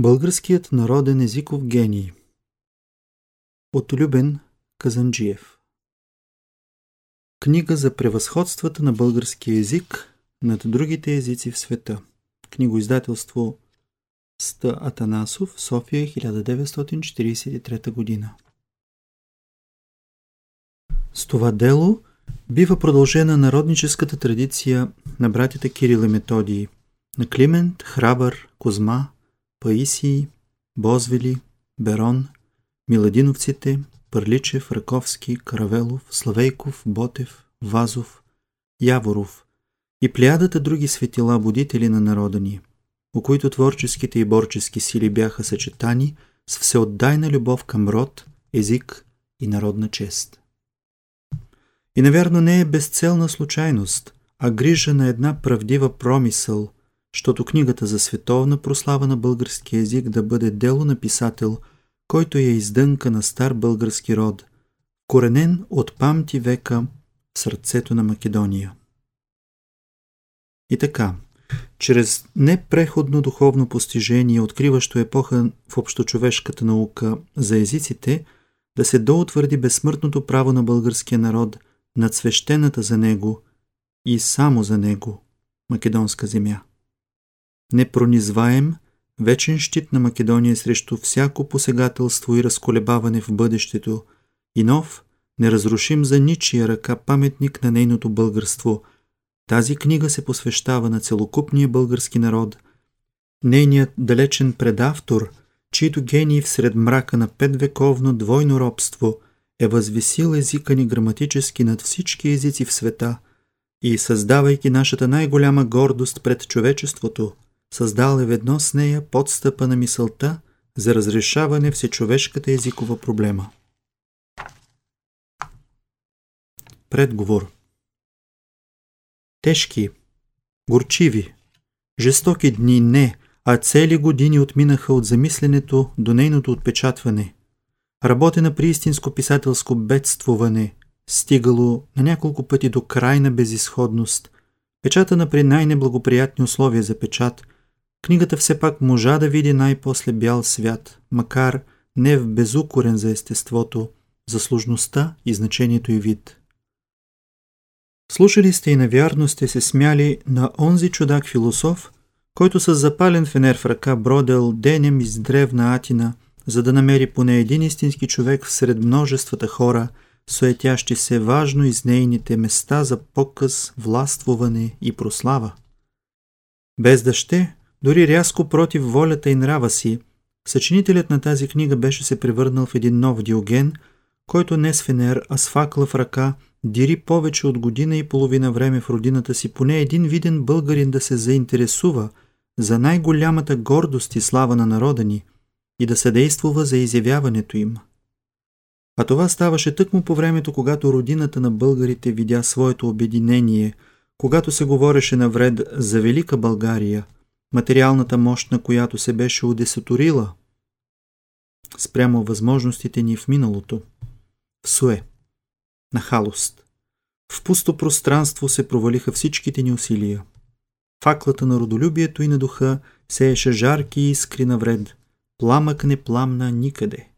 Българският народен езиков гений От Любен Казанджиев Книга за превъзходствата на българския език над другите езици в света. Книгоиздателство Ста Атанасов, София, 1943 година. С това дело бива продължена народническата традиция на братята Кирил и Методии, на Климент, Храбър, Козма, Паисий, Бозвели, Берон, Миладиновците, Пърличев, Раковски, Каравелов, Славейков, Ботев, Вазов, Яворов и плеядата други светила будители на народа ни, у които творческите и борчески сили бяха съчетани с всеотдайна любов към род, език и народна чест. И навярно не е безцелна случайност, а грижа на една правдива промисъл – щото книгата за световна прослава на български език да бъде дело на писател, който е издънка на стар български род, коренен от памти века в сърцето на Македония. И така, чрез непреходно духовно постижение, откриващо епоха в общочовешката наука за езиците, да се доутвърди безсмъртното право на българския народ над свещената за него и само за него македонска земя непронизваем, вечен щит на Македония срещу всяко посегателство и разколебаване в бъдещето и нов, неразрушим за ничия ръка паметник на нейното българство. Тази книга се посвещава на целокупния български народ. Нейният далечен предавтор, чието гений всред мрака на петвековно двойно робство е възвисил езика ни граматически над всички езици в света и създавайки нашата най-голяма гордост пред човечеството – създал е ведно с нея подстъпа на мисълта за разрешаване всечовешката езикова проблема. Предговор Тежки, горчиви, жестоки дни не, а цели години отминаха от замисленето до нейното отпечатване. Работена при истинско писателско бедствуване, стигало на няколко пъти до крайна безисходност, печатана при най-неблагоприятни условия за печат – Книгата все пак можа да види най-после бял свят, макар не в безукорен за естеството, за сложността и значението и вид. Слушали сте и навярно сте се смяли на онзи чудак философ, който с запален фенер в ръка бродел денем из древна Атина, за да намери поне един истински човек всред множествата хора, суетящи се важно из нейните места за показ, властвуване и прослава. Без да ще, дори рязко против волята и нрава си, съчинителят на тази книга беше се превърнал в един нов Диоген, който не с фенер, а с факла в ръка, дири повече от година и половина време в родината си поне един виден българин да се заинтересува за най-голямата гордост и слава на народа ни и да съдействува за изявяването им. А това ставаше тъкмо по времето, когато родината на българите видя своето обединение, когато се говореше навред за Велика България – материалната мощ на която се беше удесатурила спрямо възможностите ни в миналото. В суе, нахалост. В пусто пространство се провалиха всичките ни усилия. Факлата на родолюбието и на духа сееше жарки искри навред. Пламък не пламна никъде.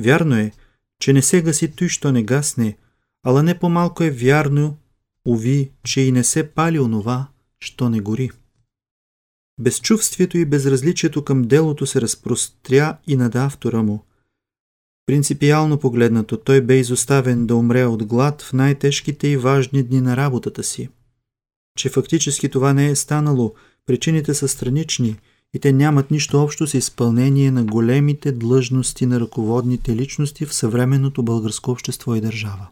Вярно е, че не се гаси той, що не гасне, ала не по-малко е вярно, уви, че и не се пали онова, що не гори. Безчувствието и безразличието към делото се разпростря и над автора му. Принципиално погледнато, той бе изоставен да умре от глад в най-тежките и важни дни на работата си. Че фактически това не е станало, причините са странични и те нямат нищо общо с изпълнение на големите длъжности на ръководните личности в съвременното българско общество и държава.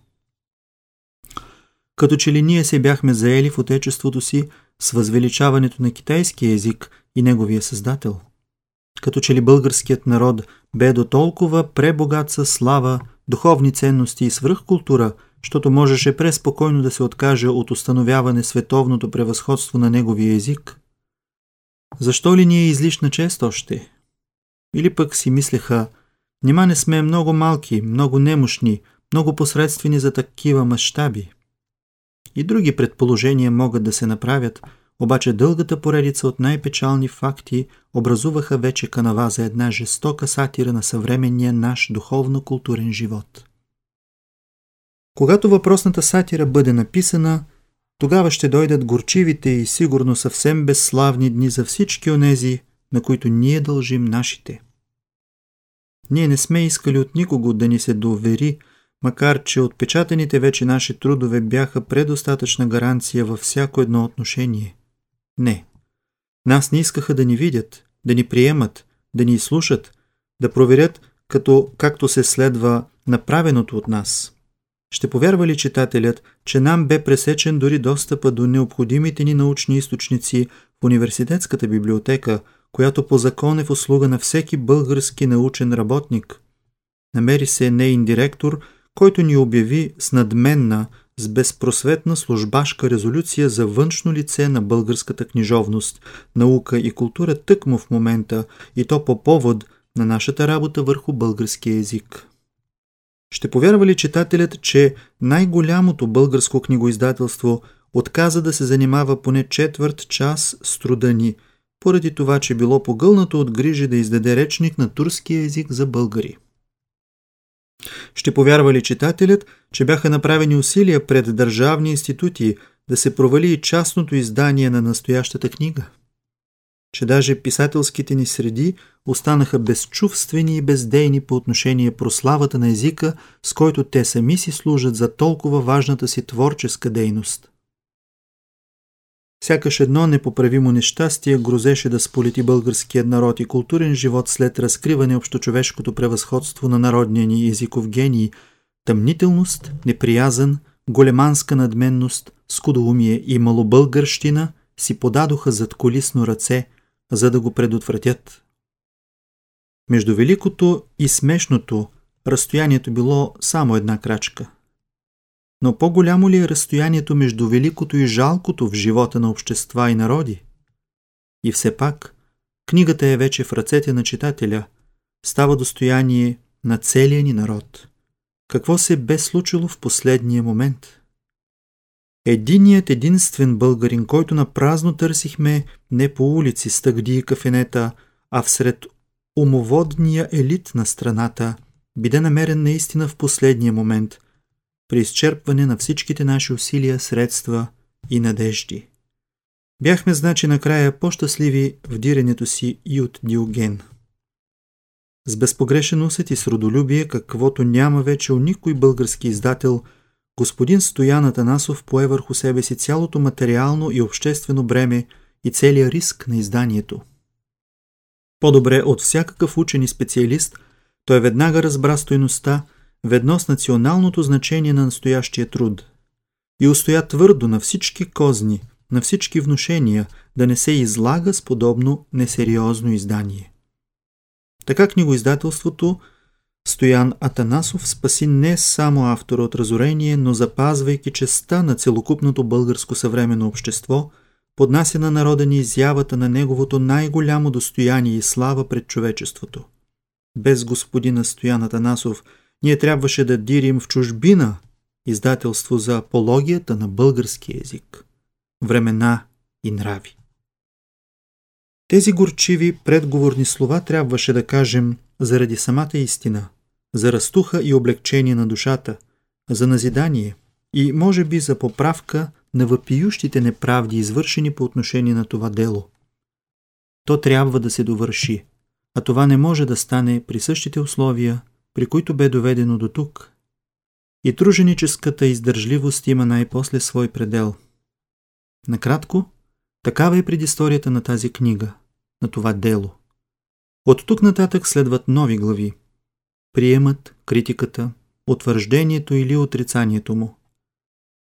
Като че ли ние се бяхме заели в отечеството си с възвеличаването на китайския език и неговия създател. Като че ли българският народ бе до толкова пребогат със слава, духовни ценности и свръхкултура, защото можеше преспокойно да се откаже от установяване световното превъзходство на неговия език? Защо ли ни е излишна чест още? Или пък си мислеха, нима не сме много малки, много немощни, много посредствени за такива мащаби. И други предположения могат да се направят, обаче дългата поредица от най-печални факти образуваха вече канава за една жестока сатира на съвременния наш духовно-културен живот. Когато въпросната сатира бъде написана, тогава ще дойдат горчивите и сигурно съвсем безславни дни за всички онези, на които ние дължим нашите. Ние не сме искали от никого да ни се довери, макар че отпечатаните вече наши трудове бяха предостатъчна гаранция във всяко едно отношение. Не. Нас не искаха да ни видят, да ни приемат, да ни изслушат, да проверят като както се следва направеното от нас. Ще повярва ли читателят, че нам бе пресечен дори достъпа до необходимите ни научни източници в университетската библиотека, която по закон е в услуга на всеки български научен работник? Намери се нейн директор, който ни обяви с надменна, с безпросветна службашка резолюция за външно лице на българската книжовност, наука и култура тъкмо в момента и то по повод на нашата работа върху българския език. Ще повярва ли читателят, че най-голямото българско книгоиздателство отказа да се занимава поне четвърт час с труда ни, поради това, че било погълнато от грижи да издаде речник на турския език за българи? Ще повярва ли читателят, че бяха направени усилия пред държавни институти да се провали и частното издание на настоящата книга? Че даже писателските ни среди останаха безчувствени и бездейни по отношение прославата на езика, с който те сами си служат за толкова важната си творческа дейност. Сякаш едно непоправимо нещастие грозеше да сполети българският народ и културен живот след разкриване общочовешкото превъзходство на народния ни езиков гений, тъмнителност, неприязан, големанска надменност, скудоумие и малобългърщина си подадоха зад колисно ръце, за да го предотвратят. Между великото и смешното разстоянието било само една крачка – но по-голямо ли е разстоянието между великото и жалкото в живота на общества и народи? И все пак, книгата е вече в ръцете на читателя, става достояние на целия ни народ. Какво се бе случило в последния момент? Единият единствен българин, който на празно търсихме не по улици, стъгди и кафенета, а всред умоводния елит на страната, биде намерен наистина в последния момент – при изчерпване на всичките наши усилия, средства и надежди. Бяхме, значи, накрая по-щастливи в диренето си и от Диоген. С безпогрешен усет и с родолюбие, каквото няма вече у никой български издател, господин Стоян Атанасов пое върху себе си цялото материално и обществено бреме и целия риск на изданието. По-добре от всякакъв учен и специалист, той веднага разбра стойността ведно с националното значение на настоящия труд и устоя твърдо на всички козни, на всички внушения, да не се излага с подобно несериозно издание. Така книгоиздателството Стоян Атанасов спаси не само автора от разорение, но запазвайки честа на целокупното българско съвременно общество, поднася на народа ни изявата на неговото най-голямо достояние и слава пред човечеството. Без господина Стоян Атанасов – ние трябваше да дирим в чужбина издателство за апологията на български език, времена и нрави. Тези горчиви предговорни слова трябваше да кажем заради самата истина, за растуха и облегчение на душата, за назидание и може би за поправка на въпиющите неправди, извършени по отношение на това дело. То трябва да се довърши, а това не може да стане при същите условия, при които бе доведено до тук. И труженическата издържливост има най-после свой предел. Накратко, такава е предисторията на тази книга, на това дело. От тук нататък следват нови глави. Приемат, критиката, утвърждението или отрицанието му.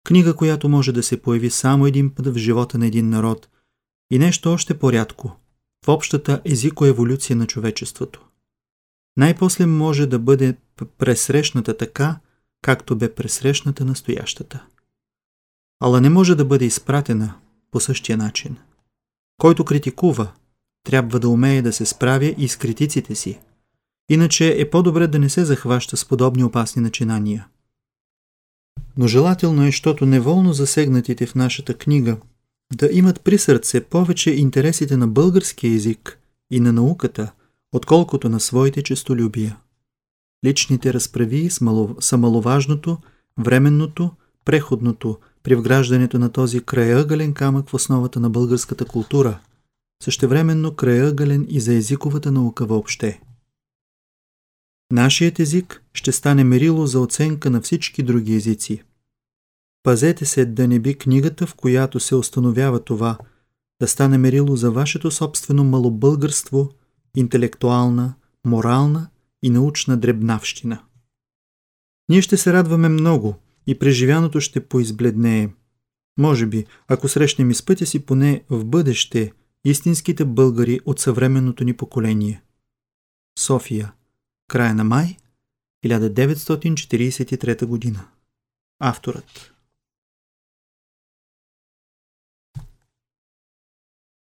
Книга, която може да се появи само един път в живота на един народ и нещо още по-рядко – в общата езикоеволюция на човечеството най-после може да бъде пресрещната така, както бе пресрещната настоящата. Ала не може да бъде изпратена по същия начин. Който критикува, трябва да умее да се справя и с критиците си. Иначе е по-добре да не се захваща с подобни опасни начинания. Но желателно е, защото неволно засегнатите в нашата книга да имат при сърце повече интересите на българския език и на науката, отколкото на своите честолюбия. Личните разправи са маловажното, временното, преходното при вграждането на този краягълен камък в основата на българската култура, същевременно краягълен и за езиковата наука въобще. Нашият език ще стане мерило за оценка на всички други езици. Пазете се да не би книгата, в която се установява това, да стане мерило за вашето собствено малобългърство, интелектуална, морална и научна дребнавщина. Ние ще се радваме много и преживяното ще поизбледнее. Може би, ако срещнем из пътя си поне в бъдеще истинските българи от съвременното ни поколение. София. Края на май 1943 година. Авторът